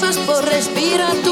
chispas por respirar tu